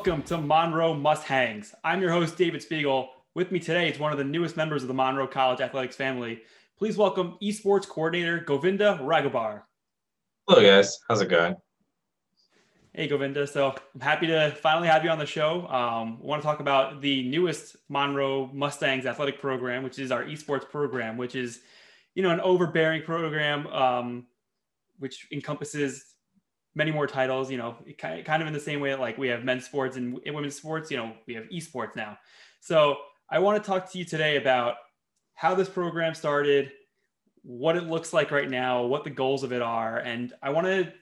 welcome to Monroe Must Hangs. I'm your host, David Spiegel. With me today is one of the newest members of the Monroe College Athletics family. Please welcome esports coordinator Govinda Raghubar. Hello, guys. How's it going? Hey, Govinda. So I'm happy to finally have you on the show. Um, I want to talk about the newest Monroe Mustangs athletic program, which is our esports program, which is, you know, an overbearing program, um, which encompasses many more titles, you know, kind of in the same way that like we have men's sports and women's sports, you know, we have esports now. So I want to talk to you today about how this program started, what it looks like right now, what the goals of it are. And I want to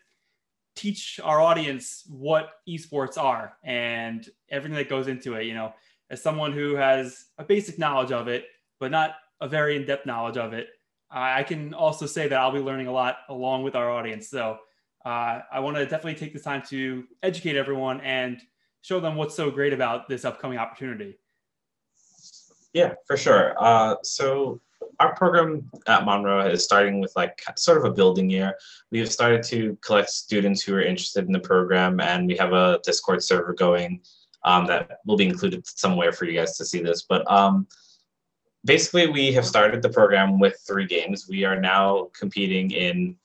teach our audience what esports are and everything that goes into it, you know, as someone who has a basic knowledge of it, but not a very in-depth knowledge of it. I can also say that I'll be learning a lot along with our audience. So uh, I want to definitely take this time to educate everyone and show them what's so great about this upcoming opportunity. Yeah, for sure. Uh, so our program at Monroe is starting with like sort of a building year. We have started to collect students who are interested in the program, and we have a Discord server going um, that will be included somewhere for you guys to see this. But um, basically, we have started the program with three games. We are now competing in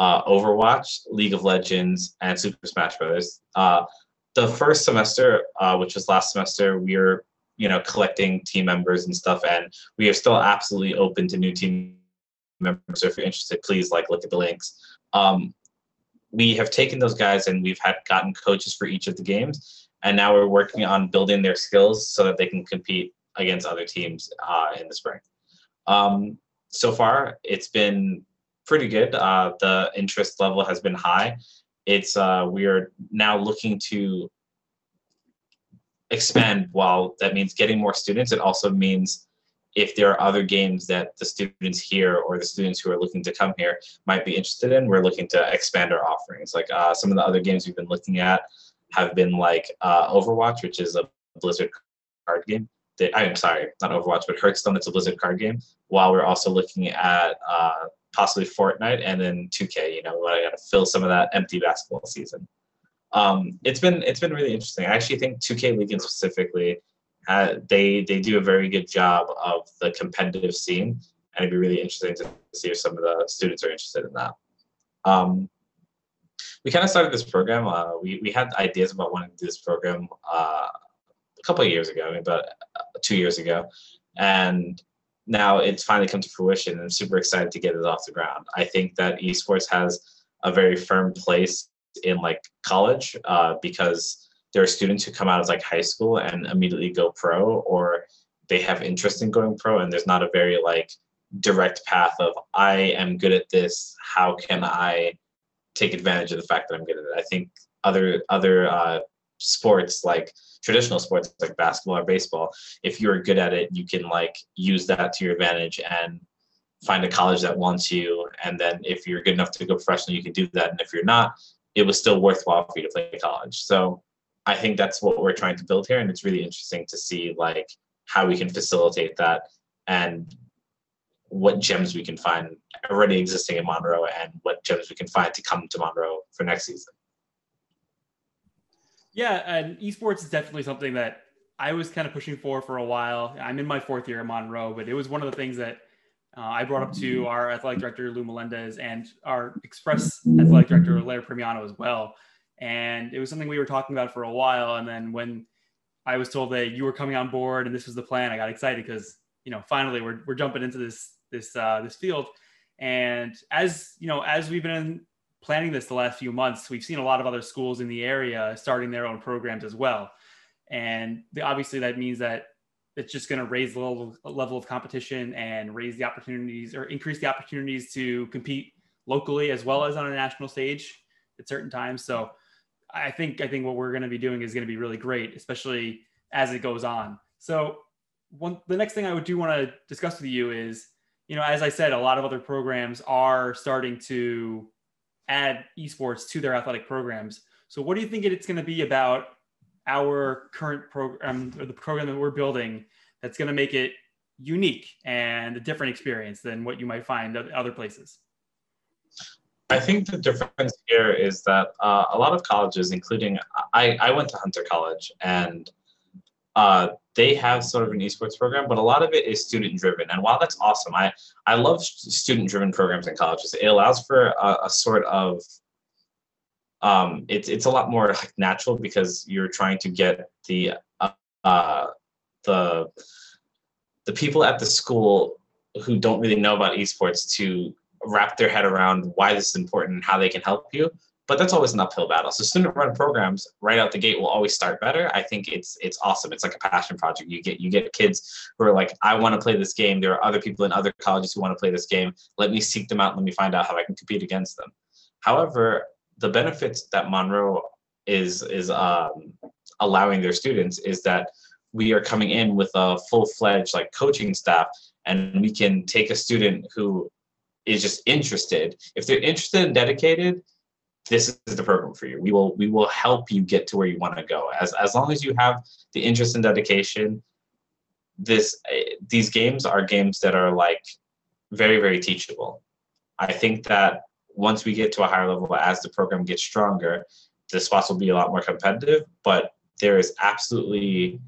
uh, Overwatch, League of Legends, and Super Smash Brothers. Uh, the first semester, uh, which was last semester, we were you know collecting team members and stuff, and we are still absolutely open to new team members. So if you're interested, please like look at the links. Um, we have taken those guys and we've had gotten coaches for each of the games, and now we're working on building their skills so that they can compete against other teams uh, in the spring. Um, so far, it's been pretty good. Uh, the interest level has been high. It's uh, we are now looking to expand. While that means getting more students, it also means if there are other games that the students here or the students who are looking to come here might be interested in, we're looking to expand our offerings. Like uh, some of the other games we've been looking at have been like uh, Overwatch, which is a Blizzard card game. I'm sorry, not Overwatch, but Hearthstone. It's a Blizzard card game. While we're also looking at uh, possibly Fortnite, and then 2K. You know, when I got to fill some of that empty basketball season. Um, it's been it's been really interesting. I actually think 2K League specifically, uh, they they do a very good job of the competitive scene, and it'd be really interesting to see if some of the students are interested in that. Um, we kind of started this program. Uh, we we had ideas about wanting to do this program uh, a couple of years ago, I mean, about two years ago, and now it's finally come to fruition and I'm super excited to get it off the ground. I think that esports has a very firm place in like college uh, because there are students who come out of like high school and immediately go pro or they have interest in going pro and there's not a very like direct path of I am good at this. How can I take advantage of the fact that I'm good at it? I think other other uh, sports like traditional sports like basketball or baseball if you're good at it you can like use that to your advantage and find a college that wants you. And then if you're good enough to go professional you can do that. And if you're not it was still worthwhile for you to play college. So i think that's what we're trying to build here. And it's really interesting to see like how we can facilitate that and what gems we can find already existing in monroe and what gems we can find to come to monroe for next season yeah, and esports is definitely something that I was kind of pushing for for a while. I'm in my fourth year at Monroe, but it was one of the things that uh, I brought up to our athletic director Lou Melendez and our express athletic director Larry Premiano as well. And it was something we were talking about for a while. And then when I was told that you were coming on board and this was the plan, I got excited because you know finally we're we're jumping into this this uh, this field. And as you know, as we've been planning this the last few months, we've seen a lot of other schools in the area starting their own programs as well. And the, obviously, that means that it's just going to raise the level, level of competition and raise the opportunities or increase the opportunities to compete locally as well as on a national stage at certain times. So I think I think what we're going to be doing is going to be really great, especially as it goes on. So one the next thing I would do want to discuss with you is, you know, as I said, a lot of other programs are starting to add esports to their athletic programs. So, what do you think it's going to be about our current program or the program that we're building that's going to make it unique and a different experience than what you might find at other places? I think the difference here is that uh, a lot of colleges, including I, I went to Hunter College, and uh, they have sort of an esports program, but a lot of it is student driven. And while that's awesome, I I love student driven programs in colleges. It allows for a, a sort of um, it's it's a lot more natural because you're trying to get the uh, uh, the the people at the school who don't really know about esports to wrap their head around why this is important and how they can help you but that's always an uphill battle. So student run programs right out the gate will always start better. I think it's it's awesome. It's like a passion project. You get you get kids who are like, I want to play this game. There are other people in other colleges who want to play this game. Let me seek them out. Let me find out how I can compete against them. However, the benefits that Monroe is is um, allowing their students is that we are coming in with a full-fledged like coaching staff and we can take a student who is just interested if they're interested and dedicated this is the program for you. We will we will help you get to where you want to go. As as long as you have the interest and dedication, this eh, these games are games that are like very very teachable. I think that once we get to a higher level, as the program gets stronger, the spots will be a lot more competitive. But there is absolutely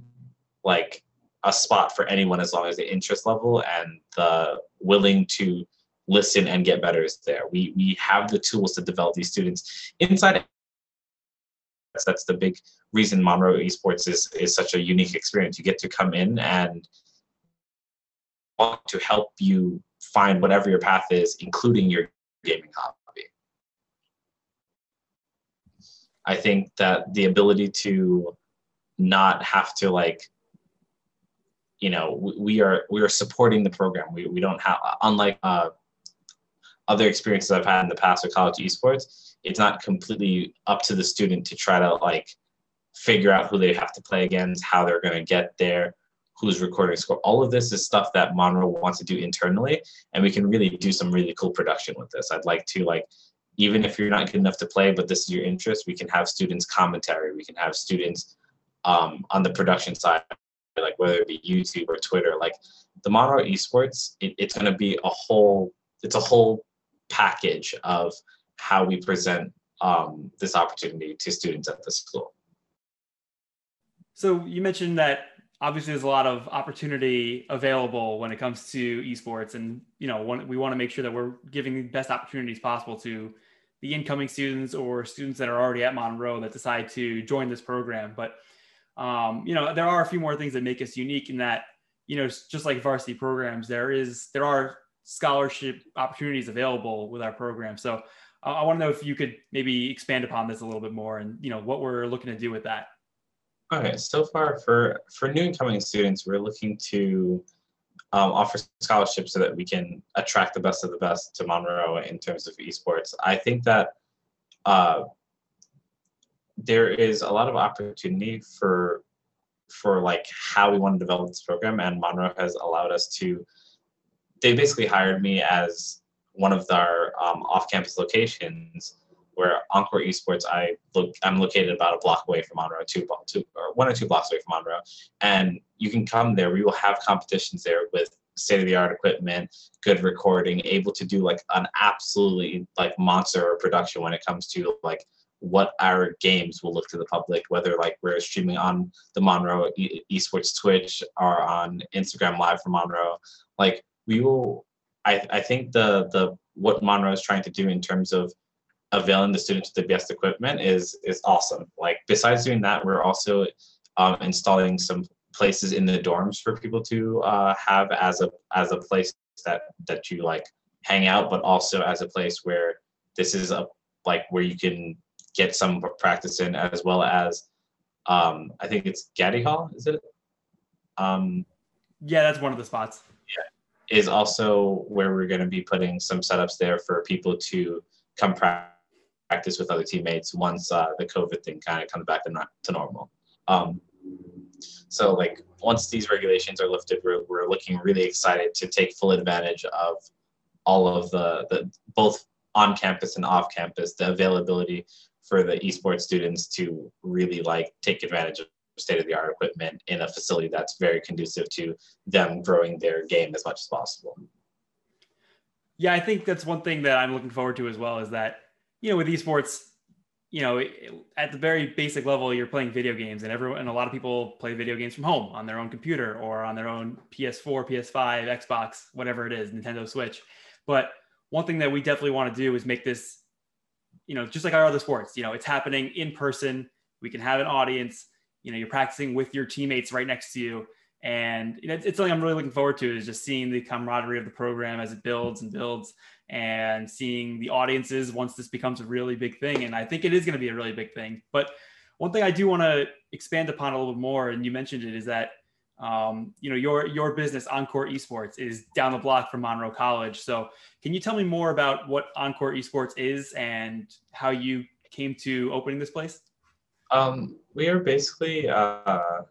like a spot for anyone as long as the interest level and the willing to listen and get better is there. We we have the tools to develop these students inside. That's the big reason Monroe Esports is is such a unique experience. You get to come in and want to help you find whatever your path is, including your gaming hobby. I think that the ability to not have to like you know we, are we are supporting the program we, we don't have unlike uh, other experiences I've had in the past with college esports, it's not completely up to the student to try to like figure out who they have to play against, how they're going to get there, who's recording score. All of this is stuff that Monroe wants to do internally, and we can really do some really cool production with this. I'd like to like, even if you're not good enough to play, but this is your interest, we can have students commentary. We can have students um, on the production side, like whether it be YouTube or Twitter. Like the Monroe Esports, it, it's going to be a whole. It's a whole package of how we present um, this opportunity to students at the school. So you mentioned that obviously there's a lot of opportunity available when it comes to esports, and you know we want to make sure that we're giving the best opportunities possible to the incoming students or students that are already at Monroe that decide to join this program. But um, you know there are a few more things that make us unique in that you know just like varsity programs, there is there are scholarship opportunities available with our program. So uh, I want to know if you could maybe expand upon this a little bit more and you know what we're looking to do with that. Okay, so far for for new incoming students, we're looking to um, offer scholarships so that we can attract the best of the best to Monroe in terms of esports. I think that uh, there is a lot of opportunity for for like how we want to develop this program, and Monroe has allowed us to they basically hired me as one of their um, off-campus locations where Encore Esports, I look, I'm located about a block away from Monroe, two, two or one or two blocks away from Monroe, and you can come there. We will have competitions there with state-of-the-art equipment, good recording, able to do like an absolutely like monster production when it comes to like what our games will look to the public, whether like we're streaming on the Monroe Esports Twitch or on Instagram Live from Monroe, like we will I, I think the the what Monroe is trying to do in terms of availing the students with the best equipment is is awesome. Like besides doing that, we're also um, installing some places in the dorms for people to uh, have as a as a place that that you like hang out, but also as a place where this is a like where you can get some practice in, as well as um, I think it's Gaddy Hall. Is it? Um, yeah, that's one of the spots is also where we're going to be putting some setups there for people to come practice with other teammates once uh, the COVID thing kind of comes back to, to normal. Um, so like once these regulations are lifted, we're, we're looking really excited to take full advantage of all of the, the both on campus and off campus, the availability for the esports students to really like take advantage of state of the art equipment in a facility that's very conducive to them growing their game as much as possible. Yeah, I think that's one thing that I'm looking forward to as well is that, you know, with esports, you know, at the very basic level, you're playing video games, and everyone and a lot of people play video games from home on their own computer or on their own PS4, PS5, Xbox, whatever it is, Nintendo Switch. But one thing that we definitely want to do is make this, you know, just like our other sports. You know, it's happening in person. We can have an audience. You know, you're practicing with your teammates right next to you, and you know, it's, it's something I'm really looking forward to. Is just seeing the camaraderie of the program as it builds and builds and seeing the audiences once this becomes a really big thing. And I think it is going to be a really big thing. But one thing I do want to expand upon a little bit more, and you mentioned it, is that um, you know your your business Encore Esports is down the block from Monroe College. So can you tell me more about what Encore Esports is and how you came to opening this place? Um, we are basically. Uh,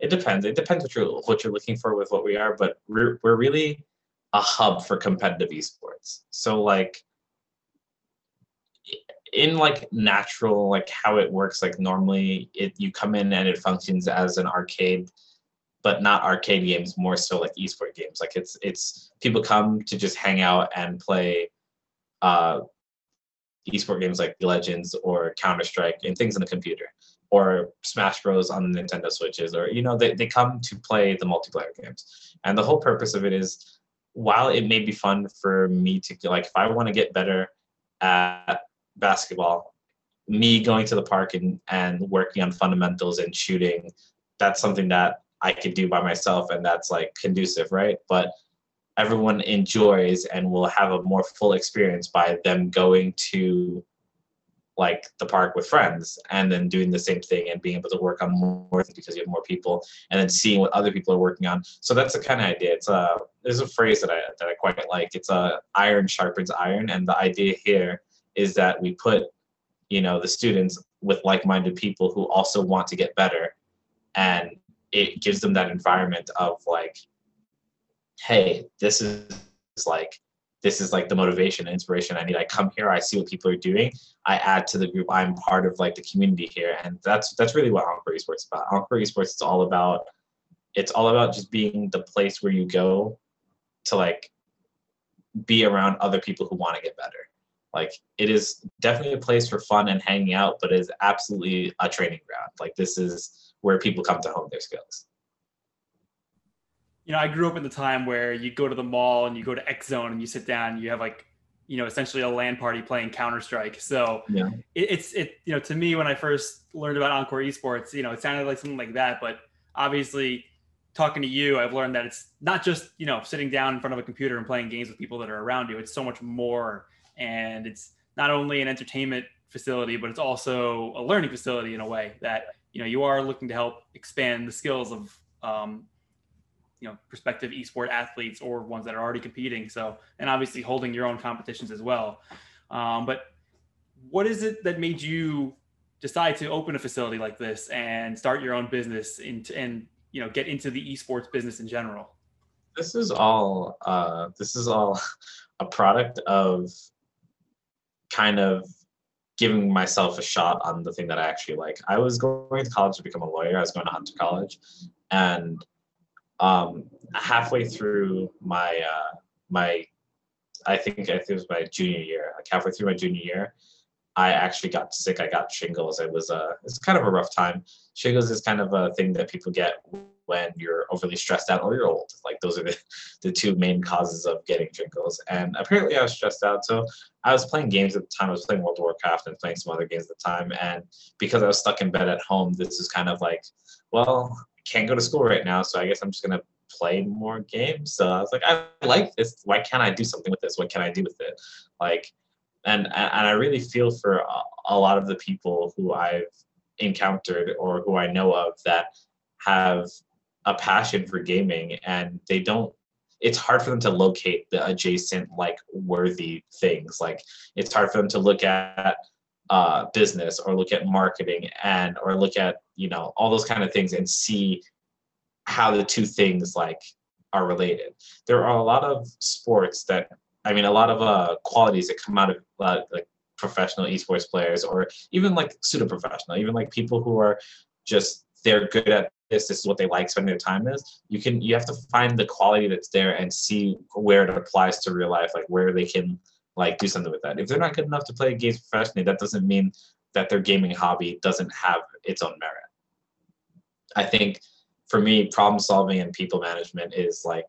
it depends. It depends what you're what you're looking for with what we are, but we're we're really a hub for competitive esports. So like in like natural like how it works like normally it you come in and it functions as an arcade but not arcade games more so like esport games like it's it's people come to just hang out and play uh esport games like legends or counter-strike and things on the computer or smash bros on the nintendo switches or you know they, they come to play the multiplayer games and the whole purpose of it is while it may be fun for me to like if I want to get better at basketball, me going to the park and, and working on fundamentals and shooting, that's something that I could do by myself and that's like conducive, right? But everyone enjoys and will have a more full experience by them going to like the park with friends and then doing the same thing and being able to work on more because you have more people and then seeing what other people are working on. So that's the kind of idea. It's a there's a phrase that i that i quite like. It's a iron sharpens iron. And the idea here is that we put you know the students with like-minded people who also want to get better and it gives them that environment of like hey this is like this is like the motivation and inspiration I need. I come here, I see what people are doing, I add to the group. I'm part of like the community here, and that's that's really what Encore Esports is about. Encore Esports is all about it's all about just being the place where you go to like be around other people who want to get better. Like it is definitely a place for fun and hanging out, but it is absolutely a training ground. Like this is where people come to hone their skills you know, I grew up in the time where you go to the mall and you go to X Zone and you sit down, and you have like, you know, essentially a LAN party playing Counter Strike. So yeah. it, it's it, you know, to me when I first learned about Encore Esports, you know, it sounded like something like that. But obviously, talking to you, I've learned that it's not just you know sitting down in front of a computer and playing games with people that are around you. It's so much more, and it's not only an entertainment facility, but it's also a learning facility in a way that you know you are looking to help expand the skills of um, you know prospective esport athletes or ones that are already competing so and obviously holding your own competitions as well um, but what is it that made you decide to open a facility like this and start your own business into, and you know get into the esports business in general this is all uh, this is all a product of kind of giving myself a shot on the thing that I actually like. I was going to college to become a lawyer. I was going to Hunter College, and um, halfway through my uh, my I think I think it was my junior year, like halfway through my junior year, I actually got sick. I got shingles. It was a it's kind of a rough time. Shingles is kind of a thing that people get when you're overly stressed out or you're old. Like those are the, the two main causes of getting shingles. And apparently I was stressed out. So I was playing games at the time. I was playing World of Warcraft and playing some other games at the time. And because I was stuck in bed at home, this is kind of like, well, can't go to school right now, so I guess I'm just gonna play more games. So I was like, I like this. Why can't I do something with this? What can I do with it? Like, and and I really feel for a, lot of the people who I've encountered or who I know of that have a passion for gaming and they don't it's hard for them to locate the adjacent like worthy things like it's hard for them to look at uh, business or look at marketing and or look at you know all those kind of things and see how the two things like are related. There are a lot of sports that i mean a lot of uh qualities that come out of uh, like professional esports players or even like pseudo professional even like people who are just they're good at this this is what they like spending their time is you can you have to find the quality that's there and see where it applies to real life like where they can like do something with that if they're not good enough to play games professionally that doesn't mean that their gaming hobby doesn't have its own merit i think for me problem solving and people management is like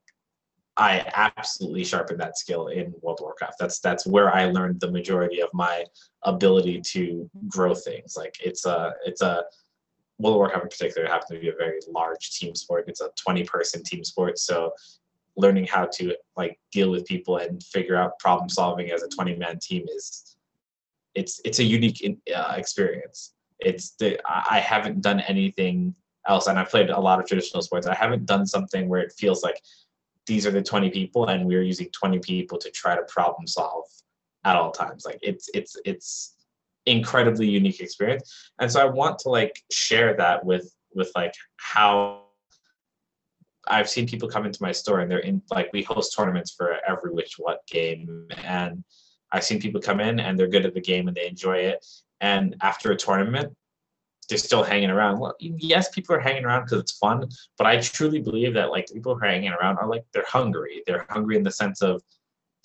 I absolutely sharpened that skill in World of Warcraft. That's that's where I learned the majority of my ability to grow things. Like it's a it's a World of Warcraft in particular happens to be a very large team sport. It's a 20 person team sport. So learning how to like deal with people and figure out problem solving as a 20 man team is it's it's a unique uh, experience. It's the I haven't done anything else, and I've played a lot of traditional sports. I haven't done something where it feels like these are the 20 people, and we're using 20 people to try to problem solve at all times. Like it's it's it's incredibly unique experience and so i want to like share that with with like how i've seen people come into my store and they're in like we host tournaments for every which what game and i've seen people come in and they're good at the game and they enjoy it and after a tournament they're still hanging around well yes people are hanging around because it's fun but i truly believe that like people who are hanging around are like they're hungry they're hungry in the sense of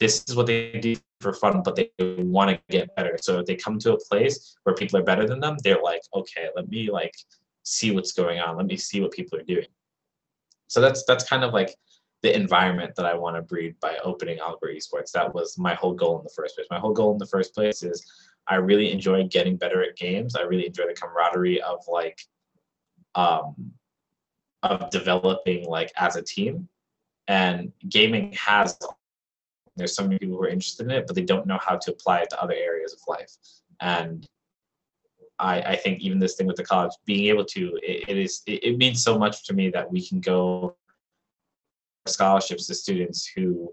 this is what they do for fun, but they want to get better. So if they come to a place where people are better than them, they're like, okay, let me like see what's going on. Let me see what people are doing. So that's that's kind of like the environment that I want to breed by opening Albert Esports. That was my whole goal in the first place. My whole goal in the first place is I really enjoy getting better at games. I really enjoy the camaraderie of like um of developing like as a team. And gaming has there's so many people who are interested in it, but they don't know how to apply it to other areas of life. And I, I think even this thing with the college, being able to, it, it is, it, it means so much to me that we can go scholarships to students who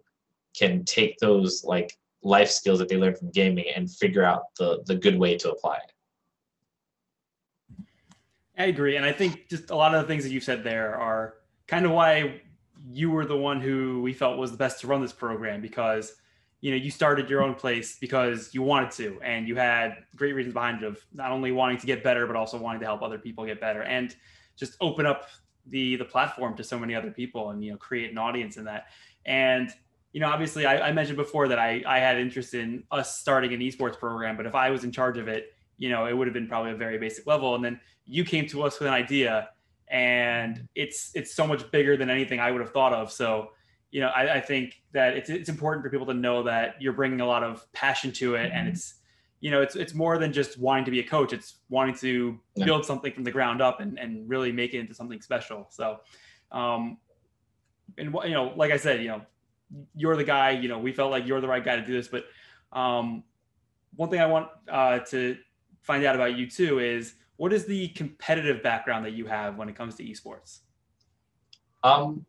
can take those like life skills that they learn from gaming and figure out the the good way to apply it. I agree, and I think just a lot of the things that you said there are kind of why you were the one who we felt was the best to run this program because you know you started your own place because you wanted to and you had great reasons behind it of not only wanting to get better but also wanting to help other people get better and just open up the the platform to so many other people and you know create an audience in that and you know obviously I, I mentioned before that I, I had interest in us starting an esports program but if i was in charge of it you know it would have been probably a very basic level and then you came to us with an idea and it's it's so much bigger than anything I would have thought of. So, you know, I, I, think that it's it's important for people to know that you're bringing a lot of passion to it, and mm-hmm. it's you know it's it's more than just wanting to be a coach. It's wanting to yeah. build something from the ground up and and really make it into something special. So, um, and you know, like I said, you know, you're the guy. You know, we felt like you're the right guy to do this, but um, one thing I want uh, to find out about you too is what is the competitive background that you have when it comes to esports? Um,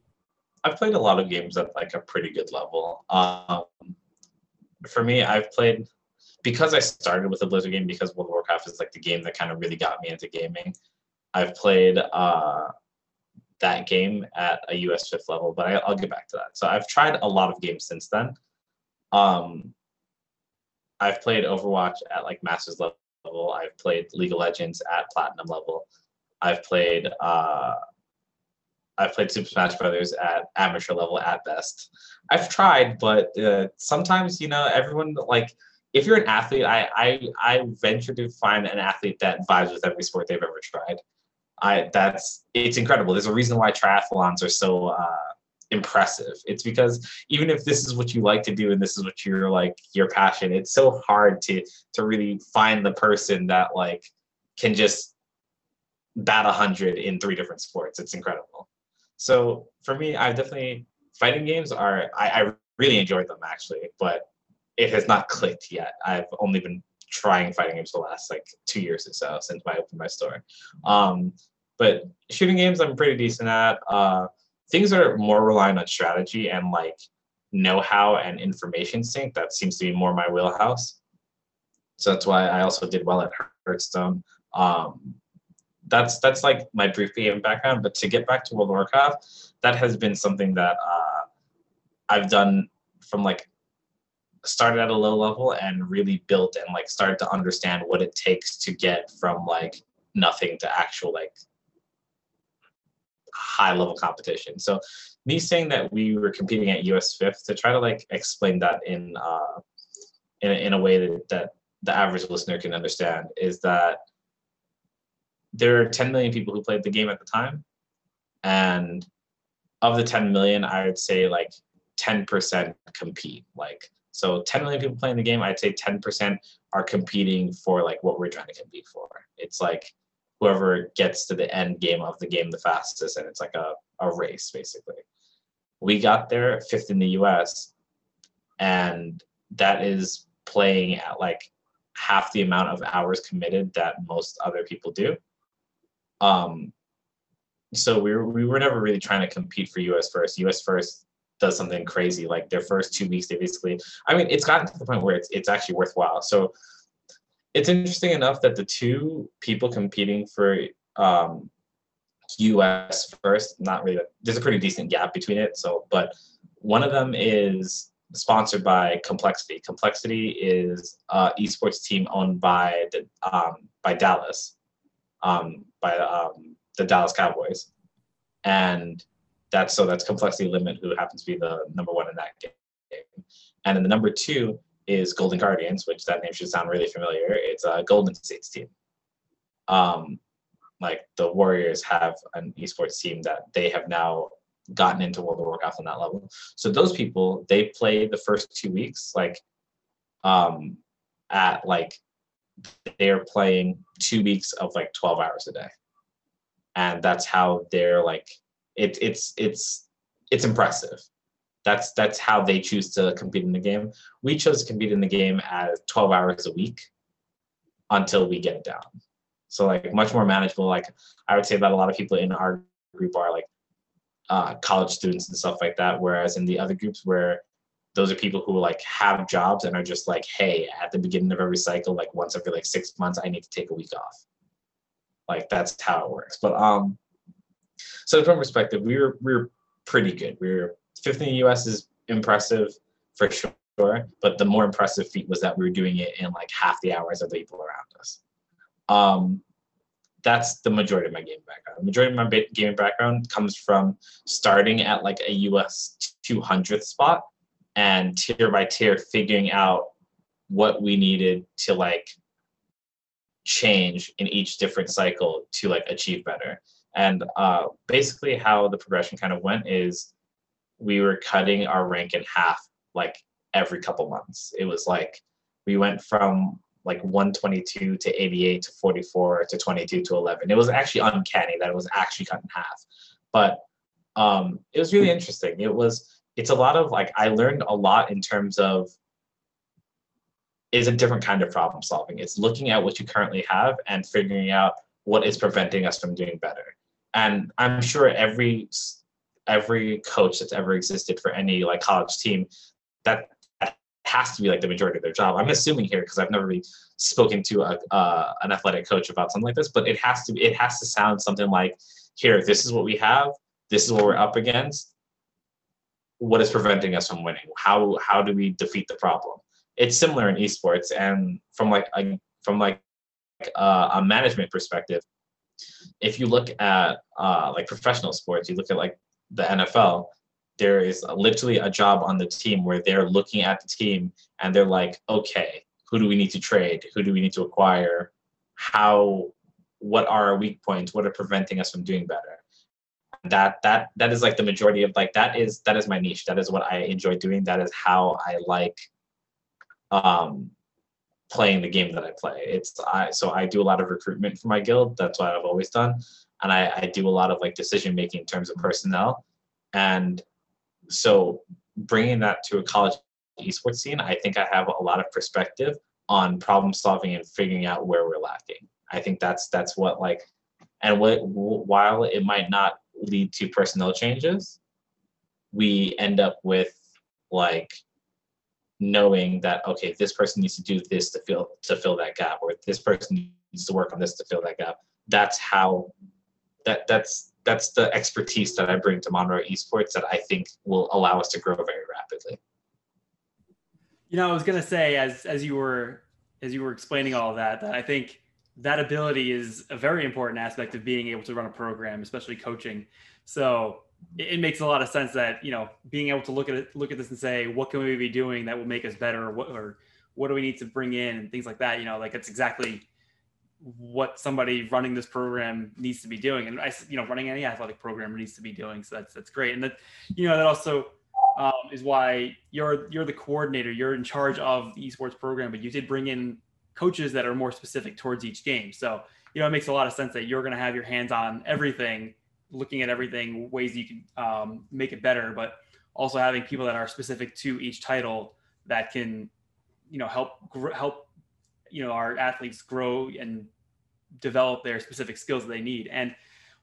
I've played a lot of games at like a pretty good level. Um, for me, I've played because I started with a Blizzard game because World of Warcraft is like the game that kind of really got me into gaming. I've played uh, that game at a US fifth level, but I, will get back to that. So I've tried a lot of games since then. Um, I've played Overwatch at like Masters level. I've played League of Legends at platinum level. I've played uh, I've played Super Smash Brothers at amateur level at best. I've tried, but uh, sometimes you know everyone like if you're an athlete, I I I venture to find an athlete that vibes with every sport they've ever tried. I that's it's incredible. There's a reason why triathlons are so uh, impressive. It's because even if this is what you like to do and this is what you're like your passion, it's so hard to to really find the person that like can just bat a hundred in three different sports. It's incredible. So for me, I definitely fighting games are I, I really enjoyed them actually, but it has not clicked yet. I've only been trying fighting games the last like two years or so since I opened my store. Um, but shooting games I'm pretty decent at. Uh, things are more reliant on strategy and like know-how and information sync. That seems to be more my wheelhouse. So that's why I also did well at Hearthstone. Um, that's that's like my brief background. But to get back to World of Warcraft, that has been something that uh, I've done from like started at a low level and really built and like started to understand what it takes to get from like nothing to actual like high level competition. So me saying that we were competing at US fifth to try to like explain that in uh, in, in a way that, that the average listener can understand is that there are 10 million people who played the game at the time. And of the 10 million i would say like 10% compete. Like so 10 million people playing the game i'd say 10% are competing for like what we're trying to compete for. It's like whoever gets to the end game of the game the fastest and it's like a, a race basically. We got there fifth in the us and that is playing at like half the amount of hours committed that most other people do um, so we were, we were never really trying to compete for US first. US first does something crazy. Like their first two weeks, they basically, I mean, it's gotten to the point where it's, it's actually worthwhile. So it's interesting enough that the two people competing for um, US first, not really, there's a pretty decent gap between it. So, but one of them is sponsored by Complexity. Complexity is a esports team owned by the um, by Dallas um, by um, the Dallas Cowboys, and that's so that's Complexity Limit, who happens to be the number one in that game, and then the number two is Golden Guardians, which that name should sound really familiar. It's a Golden State's team. Um, like the Warriors have an esports team that they have now gotten into World of Warcraft on that level. So those people, they play the first two weeks like um at like they're playing two weeks of like 12 hours a day. And that's how they're like it, it's it's it's impressive. That's that's how they choose to compete in the game. We chose to compete in the game as 12 hours a week until we get it down. So like much more manageable. Like i would say that a lot of people in our group are like uh, college students and stuff like that whereas in the other groups where those are people who like have jobs and are just like, hey, at the beginning of every cycle, like once every like six months, I need to take a week off. Like that's how it works. But um, so from perspective, we were we were pretty good. We were fifth in the U.S. is impressive for sure. But the more impressive feat was that we were doing it in like half the hours of the people around us. Um, that's the majority of my gaming background. The majority of my gaming background comes from starting at like a US 200th spot and tier by tier figuring out what we needed to like change in each different cycle to like achieve better. And uh, basically how the progression kind of went is we were cutting our rank in half like every couple months. It was like we went from like 122 to 88 to 44 to 22 to 11 it was actually uncanny that it was actually cut in half. But um, it was really interesting. It was it's a lot of like I learned a lot in terms of is a different kind of problem solving. It's looking at what you currently have and figuring out what is preventing us from doing better. And I'm sure every every coach that's ever existed for any like college team that has to be like the majority of their job. I'm assuming here because I've never really spoken to a, uh, an athletic coach about something like this, but it has to it has to sound something like, here, this is what we have, this is what we're up against, what is preventing us from winning? How how do we defeat the problem? It's similar in esports, and from like a, from like uh, a management perspective, if you look at uh, like professional sports, you look at like the NFL. There is literally a job on the team where they're looking at the team and they're like, okay, who do we need to trade? Who do we need to acquire? How? What are our weak points? What are preventing us from doing better? That that that is like the majority of like that is that is my niche. That is what i enjoy doing. That is how i like um playing the game that i play. It's i so i do a lot of recruitment for my guild. That's what i've always done. And i i do a lot of like decision making in terms of personnel. And so bringing that to a college esports scene i think i have a lot of perspective on problem solving and figuring out where we're lacking. I think that's that's what like and what while it might not lead to personnel changes, we end up with like knowing that okay, this person needs to do this to fill to fill that gap, or this person needs to work on this to fill that gap. That's how that that's that's the expertise that I bring to Monroe Esports that I think will allow us to grow very rapidly. You know, I was gonna say as as you were as you were explaining all that, that I think that ability is a very important aspect of being able to run a program, especially coaching, So it, it, makes a lot of sense that you know being able to look at it, look at this and say what can we be doing that will make us better, or what or what do we need to bring in and things like that. You know, like it's exactly what somebody running this program needs to be doing, and I you know running any athletic program needs to be doing. So that's that's great, and that you know that also um, is why you're you're the coordinator. You're in charge of the esports program, but you did bring in coaches that are more specific towards each game. So you know it makes a lot of sense that you're going to have your hands on everything, looking at everything, ways you can um, make it better, but also having people that are specific to each title that can you know help help you know our athletes grow and develop their specific skills that they need and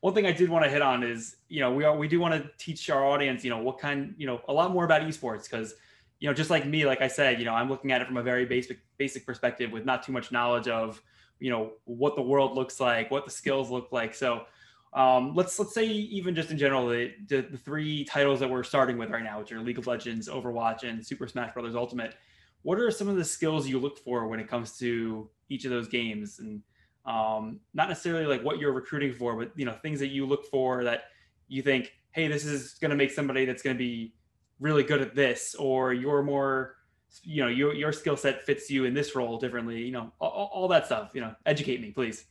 one thing I did want to hit on is, you know, we are we do want to teach our audience, you know, what kind, you know, a lot more about esports because, you know, just like me, like I said, you know, I'm looking at it from a very basic basic perspective with not too much knowledge of, you know, what the world looks like, what the skills look like. So um, let's let's say even just in general, the, the, the three titles that we're starting with right now, which are League of Legends, Overwatch, and Super Smash Brothers Ultimate. What are some of the skills you look for when it comes to each of those games and um, not necessarily like what you're recruiting for, but you know things that you look for that you think, hey, this is going to make somebody that's going to be really good at this, or you're more, you know, your your skill set fits you in this role differently. You know, all, all that stuff. You know, educate me, please.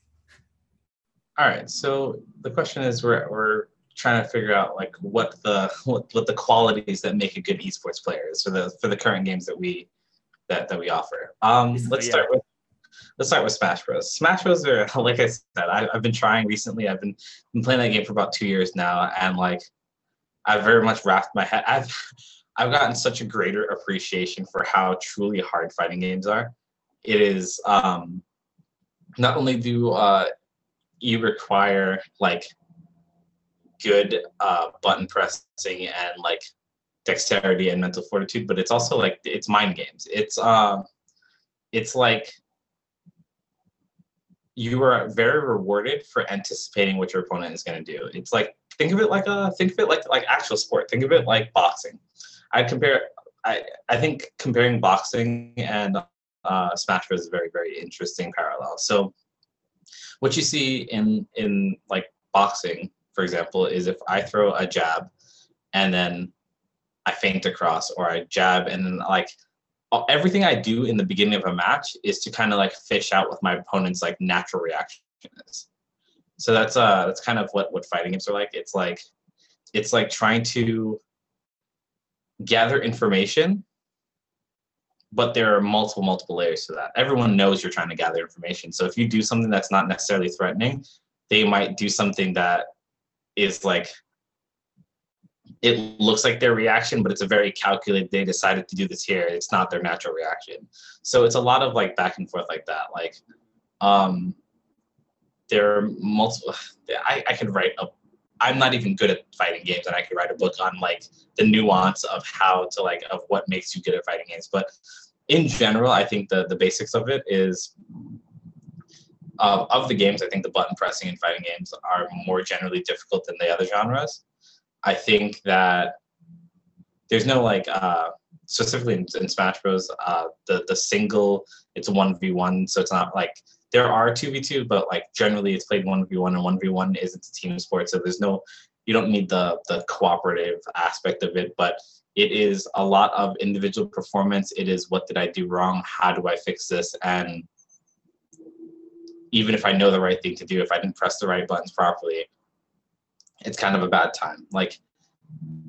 All right. So the question is, we're we're trying to figure out like what the what, what the qualities that make a good esports player is for the for the current games that we that that we offer. Um, let's yeah. start with let's start with Smash Bros. Smash Bros. are like I said, I, have been trying recently. I've been been playing that game for about two years now, and like I've very much wrapped my head. I've I've gotten such a greater appreciation for how truly hard fighting games are. It is um, not only do uh, you require like good uh, button pressing and like dexterity and mental fortitude, but it's also like it's mind games. It's um, it's like you are very rewarded for anticipating what your opponent is going to do. It's like think of it like a think of it like like actual sport. Think of it like boxing. I compare. I I think comparing boxing and uh, Smash Bros is very very interesting parallel. So what you see in in like boxing, for example, is if I throw a jab and then I feint across, or I jab and then like everything I do in the beginning of a match is to kind of like fish out what my opponent's like natural reaction is. So that's uh that's kind of what what fighting games are like. It's like it's like trying to gather information, but there are multiple multiple layers to that. Everyone knows you're trying to gather information. So if you do something that's not necessarily threatening, they might do something that is like it looks like their reaction, but it's a very calculated. They decided to do this here. It's not their natural reaction. So it's a lot of like back and forth like that. Like, um, there are multiple. I, I could write a. I'm not even good at fighting games, and I could write a book on like the nuance of how to like of what makes you good at fighting games. But in general, I think the the basics of it is uh, of the games. I think the button pressing in fighting games are more generally difficult than the other genres I think that there's no like uh, specifically in, in Smash Bros. Uh, the the single it's a one v one, so it's not like there are two v two, but like generally it's played one v one, and one v one isn't a team sport, so there's no you don't need the the cooperative aspect of it, but it is a lot of individual performance. It is what did I do wrong? How do I fix this? And even if I know the right thing to do, if I didn't press the right buttons properly, it's kind of a bad time. Like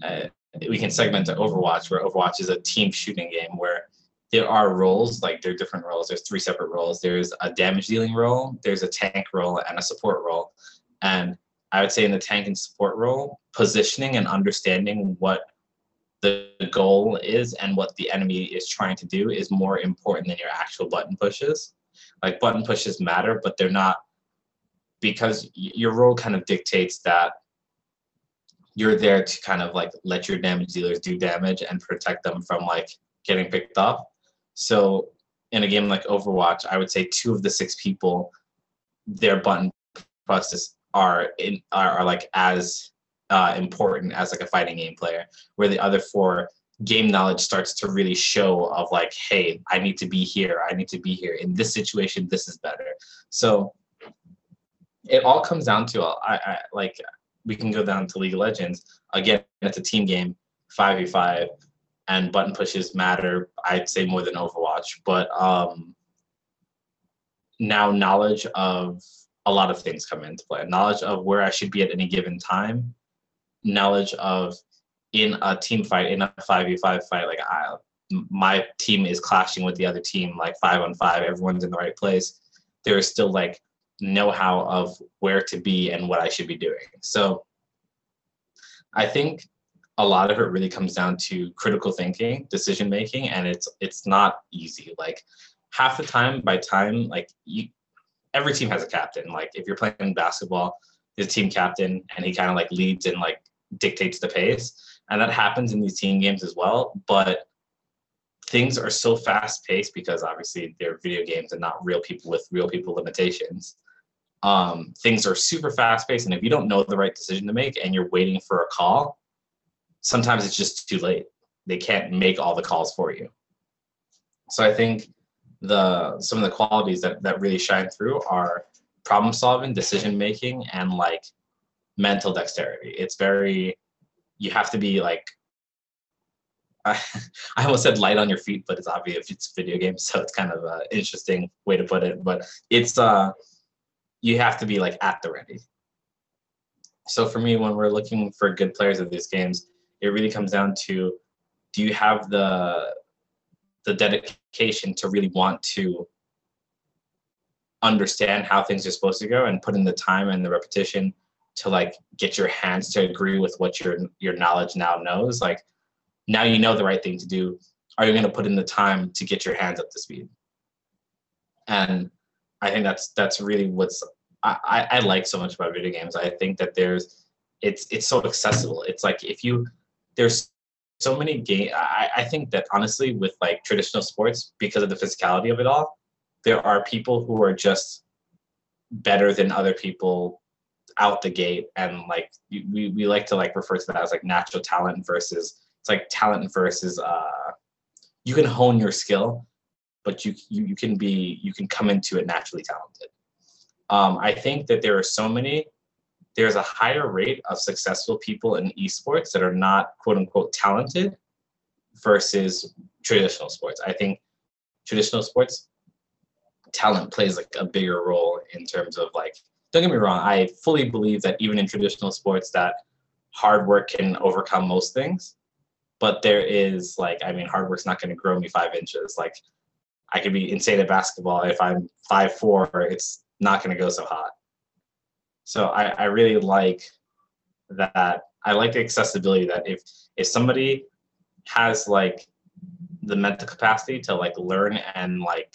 uh, we can segment to Overwatch, where Overwatch is a team shooting game where there are roles, like there are different roles. There's three separate roles. There's a damage dealing role, there's a tank role, and a support role. And I would say in the tank and support role, positioning and understanding what the goal is and what the enemy is trying to do is more important than your actual button pushes. Like button pushes matter, but they're not because your role kind of dictates that you're there to kind of like let your damage dealers do damage and protect them from like getting picked off. So in a game like Overwatch, I would say two of the six people, their button presses are in are, are like as uh, important as like a fighting game player, where the other four game knowledge starts to really show of like, hey, I need to be here, I need to be here in this situation. This is better. So it all comes down to I, I like we can go down to League of Legends. Again, it's a team game, 5v5, and button pushes matter, I'd say more than Overwatch. But um, now knowledge of a lot of things come into play. Knowledge of where I should be at any given time, knowledge of in a team fight, in a 5v5 fight, like I, my team is clashing with the other team, like five on five, everyone's in the right place. There is still like know-how of where to be and what I should be doing. So I think a lot of it really comes down to critical thinking, decision making, and it's it's not easy. Like half the time by time, like you every team has a captain. Like if you're playing basketball, the team captain and he kind of like leads and like dictates the pace. And that happens in these team games as well. But things are so fast paced because obviously they're video games and not real people with real people limitations. Um, things are super fast paced. And if you don't know the right decision to make and you're waiting for a call, sometimes it's just too late. They can't make all the calls for you. So I think the some of the qualities that, that really shine through are problem solving, decision making, and like mental dexterity. It's very you have to be like I, almost said light on your feet, but it's obvious it's video games, so it's kind of an interesting way to put it. But it's uh you have to be like at the ready. So for me, when we're looking for good players of these games, it really comes down to do you have the the dedication to really want to understand how things are supposed to go and put in the time and the repetition to like get your hands to agree with what your your knowledge now knows? Like now you know the right thing to do. Are you going to put in the time to get your hands up to speed? And i think that's that's really what's I, I like so much about video games. I think that there's it's it's so accessible. It's like if you there's so many game I, I think that honestly with like traditional sports because of the physicality of it all there are people who are just better than other people out the gate. And like we, we like to like refer to that as like natural talent versus it's like talent versus uh you can hone your skill but you you, you can be you can come into it naturally talented. Um i think that there are so many there's a higher rate of successful people in esports that are not quote unquote talented versus traditional sports. I think traditional sports talent plays like a bigger role in terms of like don't get me wrong, I fully believe that even in traditional sports that hard work can overcome most things. But there is like, I mean, hard work's not going to grow me five inches. Like, I could be insane at basketball. If I'm five four, it's not going to go so hot. So I, I really like that. I like the accessibility that if if somebody has like the mental capacity to like learn and like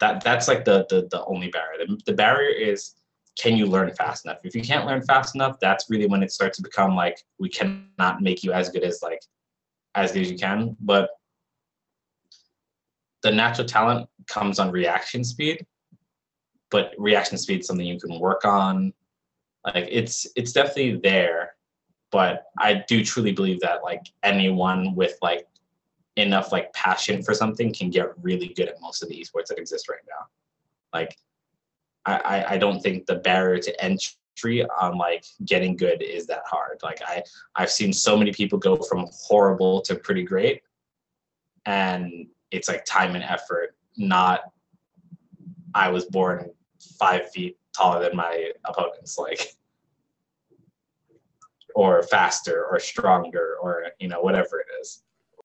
that that's like the the, the only barrier. The, the barrier is can you learn fast enough? If you can't learn fast enough, that's really when it starts to become like we cannot make you as good as like as good as you can. But the natural talent comes on reaction speed but reaction speed is something you can work on. Like it's it's definitely there, but I do truly believe that like anyone with like enough like passion for something can get really good at most of the esports that exist right now. Like I, I don't think the barrier to entry on like getting good is that hard. Like I I've seen so many people go from horrible to pretty great and it's like time and effort, not I was born five feet taller than my opponents, like or faster or stronger or you know whatever it is.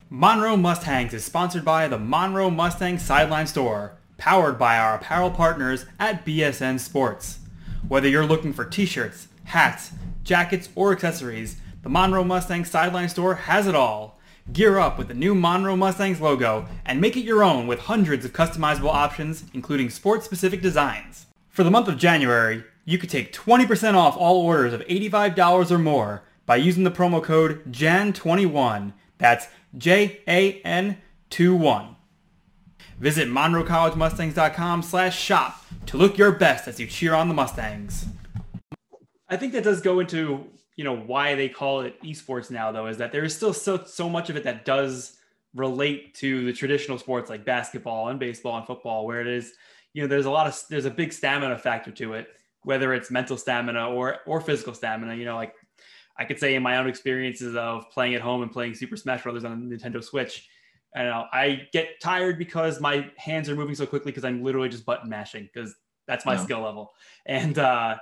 Monroe Mustangs is sponsored by the Monroe Mustang Sideline Store, powered by our apparel partners at BSN Sports. Whether you're looking for t-shirts, hats, jackets, or accessories, the Monroe Mustang Sideline Store has it all. Gear up with the new Monroe Mustangs logo and make it your own with hundreds of customizable options, including sports-specific designs. For the month of January, you could take 20% off all orders of $85 or more by using the promo code JAN21. That's J-A-N-2-1. Visit MonroeCollegeMustangs.com slash shop to look your best as you cheer on the Mustangs. I think that does go into you know why they call it esports now though is that there is still so so much of it that does relate to the traditional sports like basketball and baseball and football where it is you know there's a lot of there's a big stamina factor to it whether it's mental stamina or or physical stamina. You know, like I could say in my own experiences of playing at home and playing Super Smash Brothers on Nintendo Switch, I know I get tired because my hands are moving so quickly because I'm literally just button mashing because that's my yeah. skill level. And uh,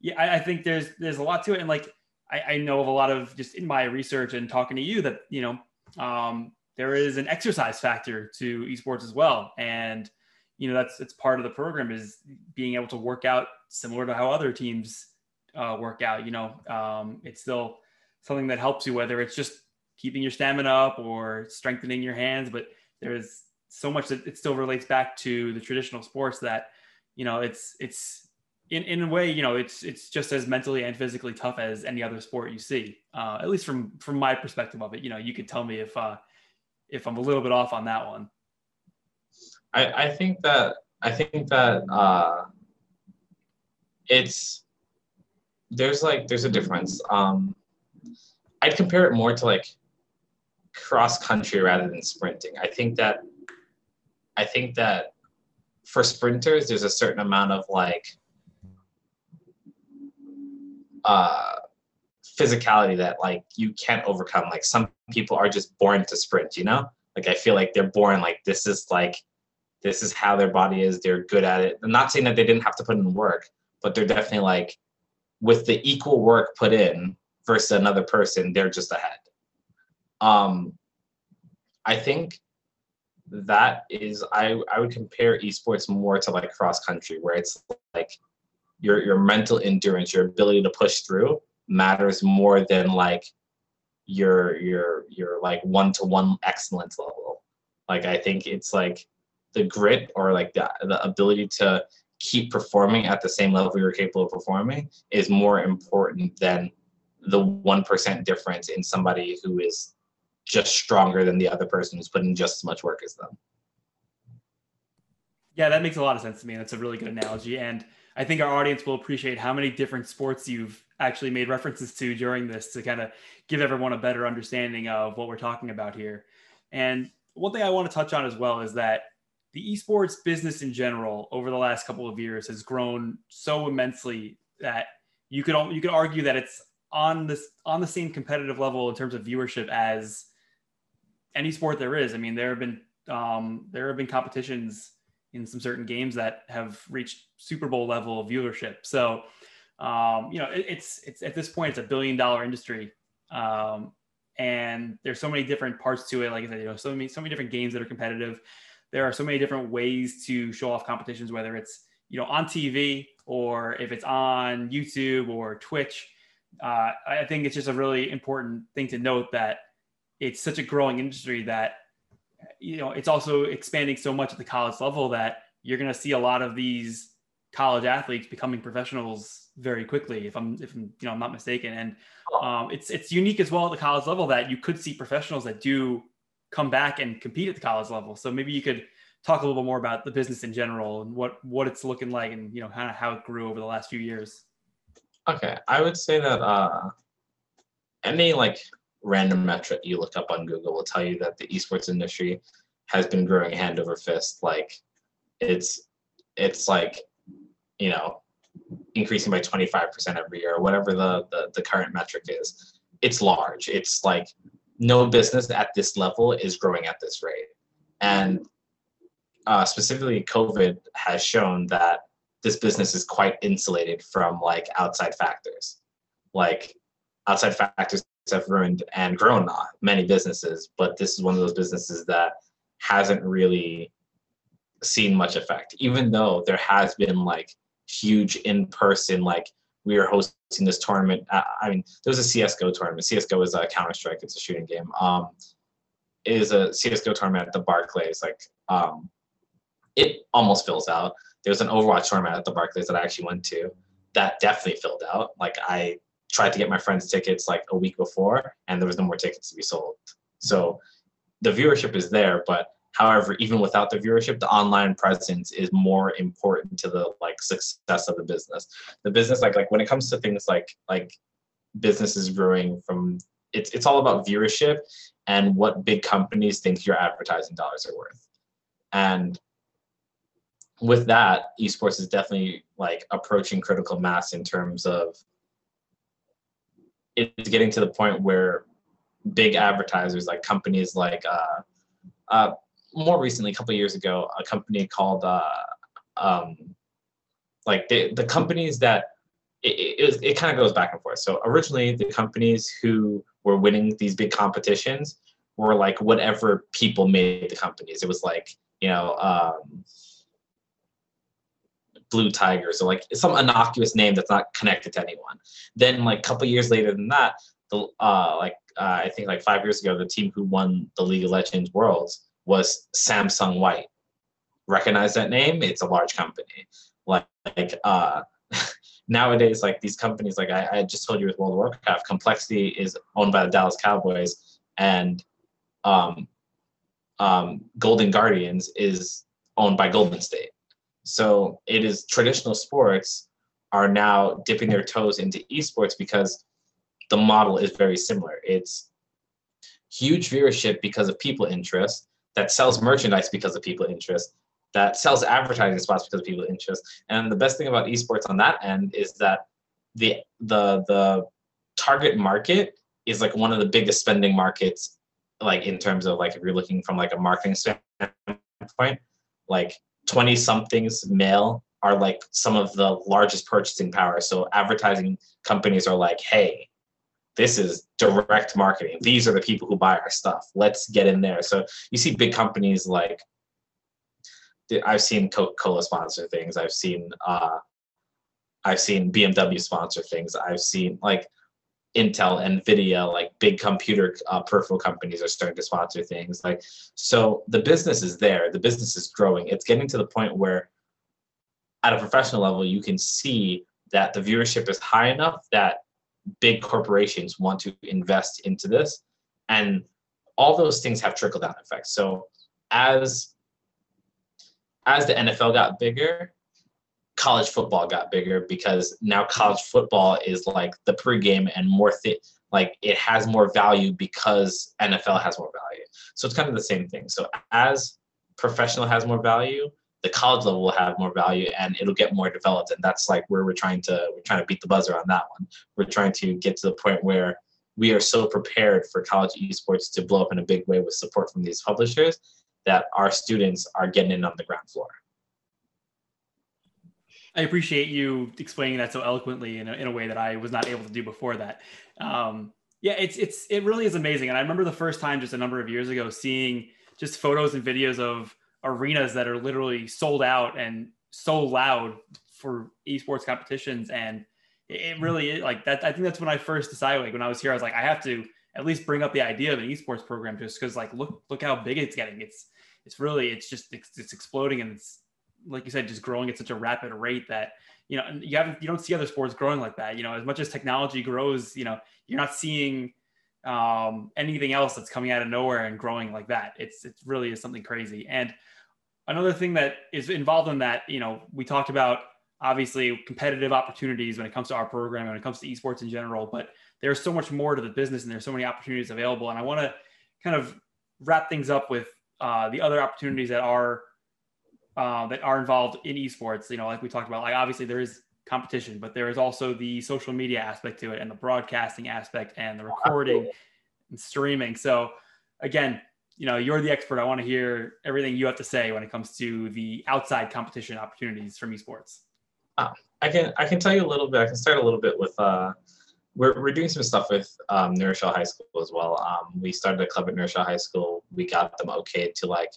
yeah, I, I, think there's there's a lot to it. And like I, I, know of a lot of just in my research and talking to you that you know um, there is an exercise factor to esports as well. And you know that's it's part of the program is being able to work out similar to how other teams uh, work out. You know, um, it's still something that helps you, whether it's just keeping your stamina up or strengthening your hands. But there's so much that it still relates back to the traditional sports that you know it's it's in, in a way you know it's it's just as mentally and physically tough as any other sport you see uh, at least from from my perspective of it you know you could tell me if uh if i'm a little bit off on that one i i think that i think that uh it's there's like there's a difference. Um, I'd compare it more to like cross country rather than sprinting. I think that I think that for sprinters, there's a certain amount of like uh, physicality that like you can't overcome. Like some people are just born to sprint, you know? Like I feel like they're born like this is like this is how their body is. They're good at it. I'm not saying that they didn't have to put in work, but they're definitely like with the equal work put in versus another person, they're just ahead. Um, I think that is I, I would compare esports more to like cross country where it's like your your mental endurance, your ability to push through matters more than like your your your like one to one excellence level. Like I think it's like the grit or like the the ability to keep performing at the same level you're capable of performing is more important than the 1% difference in somebody who is just stronger than the other person who's putting just as much work as them. Yeah, that makes a lot of sense to me. That's a really good analogy. And I think our audience will appreciate how many different sports you've actually made references to during this to kind of give everyone a better understanding of what we're talking about here. And one thing I want to touch on as well is that the esports business in general over the last couple of years has grown so immensely that you could you could argue that it's on this on the same competitive level in terms of viewership as any sport there is. I mean, there have been um, there have been competitions in some certain games that have reached Super Bowl level viewership. So, um, you know, it, it's it's at this point it's a billion dollar industry, um, and there's so many different parts to it. Like I said, you know, so many so many different games that are competitive there are so many different ways to show off competitions, whether it's you know on TV or if it's on YouTube or Twitch. Uh, I think it's just a really important thing to note that it's such a growing industry that you know it's also expanding so much at the college level that you're going to see a lot of these college athletes becoming professionals very quickly if i'm if I'm, you know i'm not mistaken and um, it's it's unique as well at the college level that you could see professionals that do come back and compete at the college level. So maybe you could talk a little bit more about the business in general and what what it's looking like and you know kind of how it grew over the last few years. Okay, I would say that uh, any like random metric you look up on Google will tell you that the esports industry has been growing hand over fist. Like it's it's like you know increasing by 25% every year or whatever the, the the current metric is. It's large. It's like no business at this level is growing at this rate. And uh, specifically, COVID has shown that this business is quite insulated from like outside factors. Like outside factors have ruined and grown many businesses, but this is one of those businesses that hasn't really seen much effect, even though there has been like huge in person like we are hosting this tournament. I mean, there was a CS:GO tournament. CS:GO is a Counter Strike. It's a shooting game. Um, is a CS:GO tournament at the Barclays. Like, um, it almost fills out. There was an Overwatch tournament at the Barclays that I actually went to. That definitely filled out. Like, I tried to get my friends tickets like a week before, and there was no more tickets to be sold. So, the viewership is there, but However, even without the viewership, the online presence is more important to the like success of the business. The business, like like when it comes to things like like businesses growing from it's it's all about viewership and what big companies think your advertising dollars are worth. And with that, esports is definitely like approaching critical mass in terms of it's getting to the point where big advertisers like companies like uh, uh, more recently, a couple years ago, a company called uh, um, like the the companies that it, it, it kind of goes back and forth. So originally, the companies who were winning these big competitions were like whatever people made the companies. It was like you know um, Blue Tigers or like some innocuous name that's not connected to anyone. Then like a couple years later than that, the uh, like uh, I think like five years ago, the team who won the League of Legends Worlds was Samsung White. Recognize that name? It's a large company. Like, like uh, nowadays, like these companies, like I, I just told you with World of Warcraft, Complexity is owned by the Dallas Cowboys, and um, um, Golden Guardians is owned by Golden State. So it is traditional sports are now dipping their toes into esports because the model is very similar. It's huge viewership because of people interest that sells merchandise because of people interest that sells advertising spots because of people interest. And the best thing about esports on that end is that the the the target market is like one of the biggest spending markets like in terms of like if you're looking from like a marketing standpoint like 20 somethings male are like some of the largest purchasing power so advertising companies are like hey this is direct marketing these are the people who buy our stuff let's get in there so you see big companies like I've seen Coca-Cola sponsor things. I've seen uh, I've seen BMW sponsor things. I've seen like Intel, Nvidia, like big computer uh, peripheral companies are starting to sponsor things. Like so, the business is there. The business is growing. It's getting to the point where, at a professional level, you can see that the viewership is high enough that big corporations want to invest into this, and all those things have trickle down effects. So as as the NFL got bigger, college football got bigger because now college football is like the pregame and more th- like it has more value because NFL has more value. So it's kind of the same thing. So as professional has more value, the college level will have more value and it'll get more developed. And that's like where we're trying to we're trying to beat the buzzer on that one. We're trying to get to the point where we are so prepared for college esports to blow up in a big way with support from these publishers that our students are getting in on the ground floor. I appreciate you explaining that so eloquently in a, in a way that I was not able to do before that. Um, yeah, it's it's it really is amazing. And I remember the first time just a number of years ago seeing just photos and videos of arenas that are literally sold out and so loud for esports competitions and it really is like that i think that's when i first decided like when i was here i was like i have to at least bring up the idea of an esports program just because like look look how big it's getting it's it's really it's just it's, it's exploding and it's like you said just growing at such a rapid rate that you know you haven't you don't see other sports growing like that. You know as much as technology grows you know you're not seeing um, anything else that's coming out of nowhere and growing like that. It's it really is something crazy. And another thing that is involved in that you know we talked about obviously competitive opportunities when it comes to our program and when it comes to esports in general but there's so much more to the business and there's so many opportunities available. And I want to kind of wrap things up with uh, the other opportunities that are uh, that are involved in esports. You know, like we talked about, like obviously there is competition, but there is also the social media aspect to it and the broadcasting aspect and the recording and streaming. So again, you know, you're the expert. I want to hear everything you have to say when it comes to the outside competition opportunities from esports. Uh, I can I can tell you a little bit. I can start a little bit with uh, we're, we're doing some stuff with um, New Rochelle High School as well. Um, we started a club at New Rochelle High School. We got them okay to like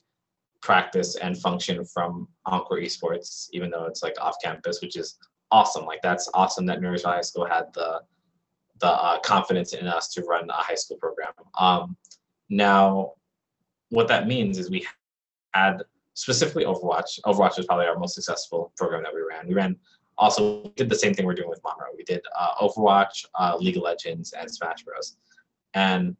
practice and function from Encore Esports, even though it's like off campus, which is awesome. Like that's awesome that New High School had the the uh, confidence in us to run a high school program. Um, now, what that means is we had specifically Overwatch. Overwatch was probably our most successful program that we ran. We ran also did the same thing we're doing with Monroe. We did uh, Overwatch, uh, League of Legends, and Smash Bros. And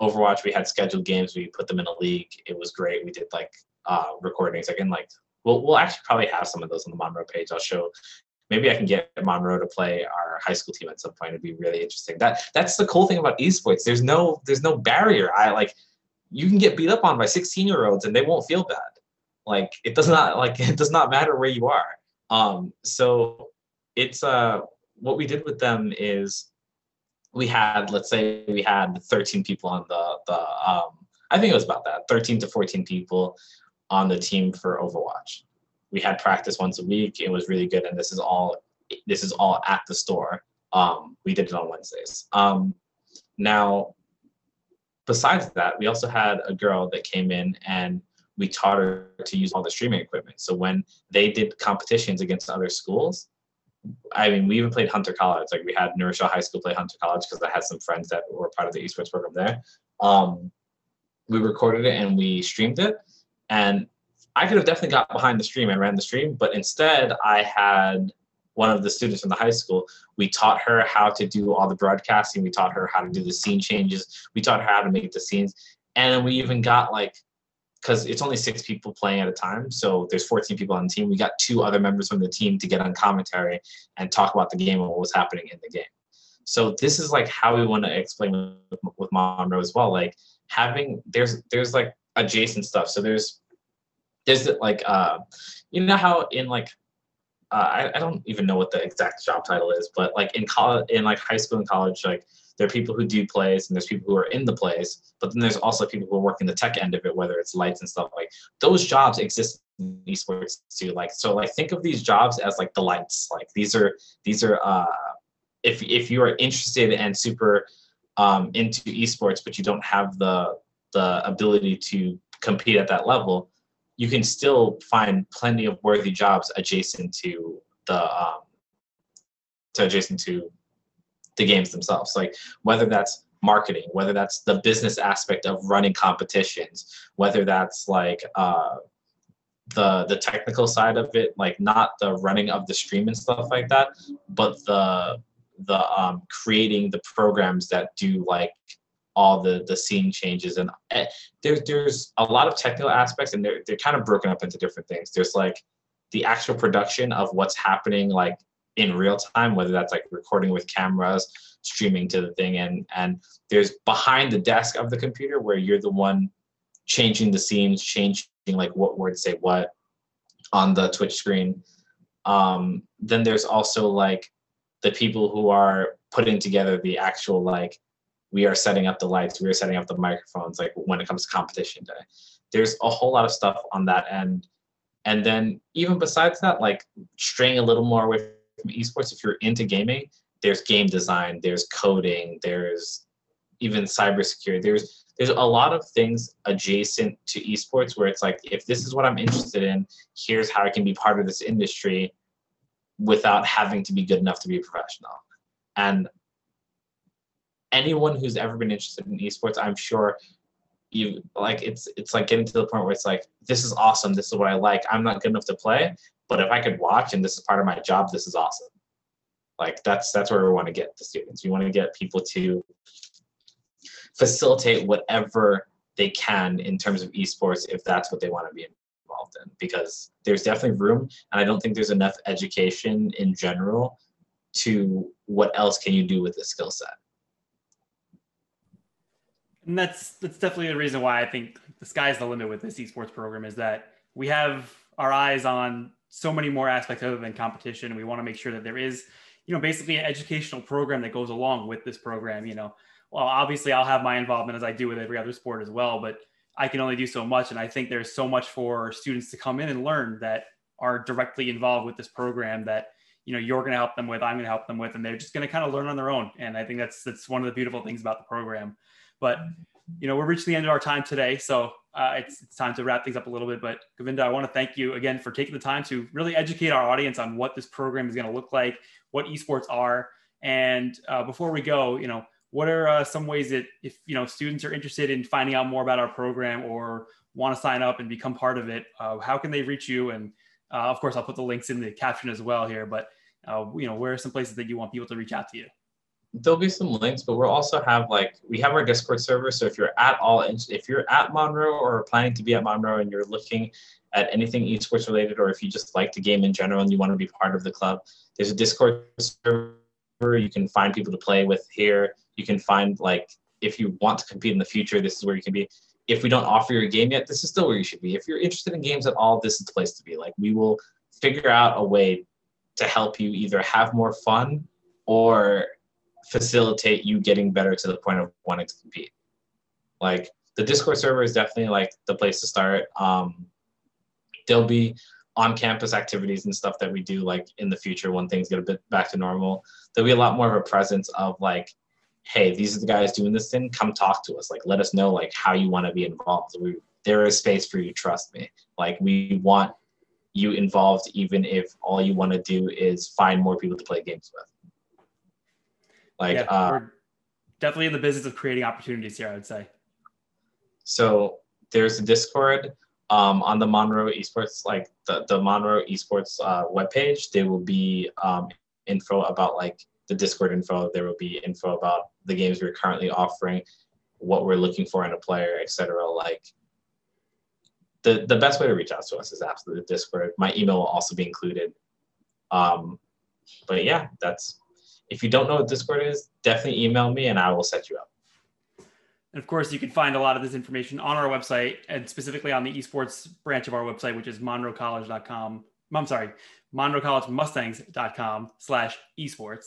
Overwatch, we had scheduled games. We put them in a league. It was great. We did like uh, recordings. Again, like we'll we'll actually probably have some of those on the Monroe page. I'll show. Maybe I can get Monroe to play our high school team at some point. It'd be really interesting. That that's the cool thing about esports. There's no there's no barrier. I like you can get beat up on by 16 year olds and they won't feel bad Like it does not like it does not matter where you are. Um, so it's uh what we did with them is we had let's say we had 13 people on the the um I think it was about that 13 to 14 people on the team for Overwatch. We had practice once a week. It was really good, and this is all this is all at the store. Um, we did it on Wednesdays. Um, now, besides that, we also had a girl that came in and we taught her to use all the streaming equipment. So when they did competitions against other schools, I mean, we even played Hunter College. Like we had New High School play Hunter College because I had some friends that were part of the esports program there. Um, we recorded it and we streamed it. And I could have definitely got behind the stream and ran the stream, but instead I had one of the students from the high school. We taught her how to do all the broadcasting. We taught her how to do the scene changes. We taught her how to make the scenes. And we even got like, because it's only six people playing at a time. So there's 14 people on the team. We got two other members from the team to get on commentary and talk about the game and what was happening in the game. So this is like how we want to explain with, with Monroe as well. Like having there's there's like adjacent stuff. So there's there's like uh you know how in like uh, I, I don't even know what the exact job title is, but like in college, in like high school and college, like there are people who do plays and there's people who are in the plays, but then there's also people who are working the tech end of it, whether it's lights and stuff like those jobs exist in esports too. Like so, like think of these jobs as like the lights. Like these are these are uh, if if you are interested and super um, into esports, but you don't have the the ability to compete at that level, you can still find plenty of worthy jobs adjacent to the um, to adjacent to the games themselves. Like whether that's marketing, whether that's the business aspect of running competitions, whether that's like uh, the the technical side of it, like not the running of the stream and stuff like that, but the the um, creating the programs that do like all the the scene changes and uh, there's there's a lot of technical aspects and they're they're kind of broken up into different things. There's like the actual production of what's happening like in real time, whether that's like recording with cameras, streaming to the thing, and and there's behind the desk of the computer where you're the one changing the scenes, changing like what words say what on the Twitch screen. Um, then there's also like the people who are putting together the actual like we are setting up the lights, we are setting up the microphones, like when it comes to competition day. There's a whole lot of stuff on that end. And then even besides that, like straying a little more away from esports, if you're into gaming, there's game design, there's coding, there's even cybersecurity. There's there's a lot of things adjacent to esports where it's like, if this is what I'm interested in, here's how I can be part of this industry without having to be good enough to be a professional. And anyone who's ever been interested in esports, I'm sure you like it's it's like getting to the point where it's like this is awesome, this is what I like. I'm not good enough to play, but if I could watch and this is part of my job, this is awesome. Like that's that's where we want to get the students. We want to get people to facilitate whatever they can in terms of esports if that's what they want to be involved in because there's definitely room and I don't think there's enough education in general to what else can you do with the skill set and that's that's definitely the reason why I think the sky's the limit with this esports program is that we have our eyes on so many more aspects other than competition. We want to make sure that there is, you know, basically an educational program that goes along with this program. You know, well, obviously I'll have my involvement as I do with every other sport as well, but I can only do so much. And I think there's so much for students to come in and learn that are directly involved with this program that you know you're going to help them with i'm going to help them with and they're just going to kind of learn on their own and i think that's that's one of the beautiful things about the program but you know, we're reaching the end of our time today, so uh, it's, it's time to wrap things up a little bit. But Govinda, I want to thank you again for taking the time to really educate our audience on what this program is going to look like, what esports are, and uh, before we go, you know, what are uh, some ways that if you know students are interested in finding out more about our program or want to sign up and become part of it, uh, how can they reach you? And uh, of course, I'll put the links in the caption as well here. But uh, you know, where are some places that you want people to reach out to you? There'll be some links, but we'll also have like we have our Discord server. So if you're at all if you're at Monroe or planning to be at Monroe and you're looking at anything esports related, or if you just like the game in general and you want to be part of the club, there's a Discord server. You can find people to play with here. You can find like if you want to compete in the future, this is where you can be. if we don't offer your game yet, this is still where you should be. If you're interested in games at all, this is the place to be. Like we will figure out a way to help you either have more fun or facilitate you getting better to the point of wanting to compete. Like the Discord server is definitely like the place to start. Um, there'll be on-campus activities and stuff that we do like in the future when things get a bit back to normal. There'll be a lot more of a presence of like hey, these are the guys doing this thing. Come talk to us. Like, let us know like how you want to be involved. We, there is space for you. Trust me. Like, we want you involved, even if all you want to do is find more people to play games with. Like, yeah, uh, we're definitely in the business of creating opportunities here. I would say. So there's a Discord um, on the Monroe Esports, like the the Monroe Esports uh, webpage. There will be um, info about like the Discord info. There will be info about the games we're currently offering, what we're looking for in a player, etc. Like the the best way to reach out to us is absolutely the Discord. My email will also be included. Um, but yeah, that's if you don't know what Discord is, definitely email me and I will set you up. And of course, you can find a lot of this information on our website and specifically on the esports branch of our website, which is monroecollege.com. I'm sorry, monroecollegemustangs.com slash esports.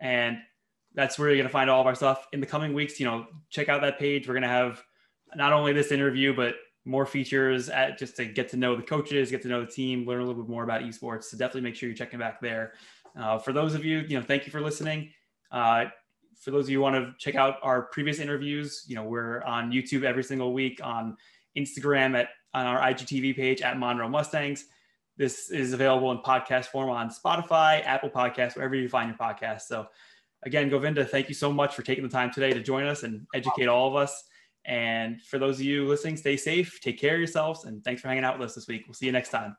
And that's where you're going to find all of our stuff in the coming weeks. You know, check out that page. We're going to have not only this interview, but more features at just to get to know the coaches, get to know the team, learn a little bit more about esports. So definitely make sure you're checking back there. Uh, for those of you, you know, thank you for listening. Uh, for those of you who want to check out our previous interviews, you know, we're on YouTube every single week, on Instagram at on our IGTV page at Monroe Mustangs. This is available in podcast form on Spotify, Apple Podcasts, wherever you find your podcast. So, again, Govinda, thank you so much for taking the time today to join us and educate all of us. And for those of you listening, stay safe, take care of yourselves, and thanks for hanging out with us this week. We'll see you next time.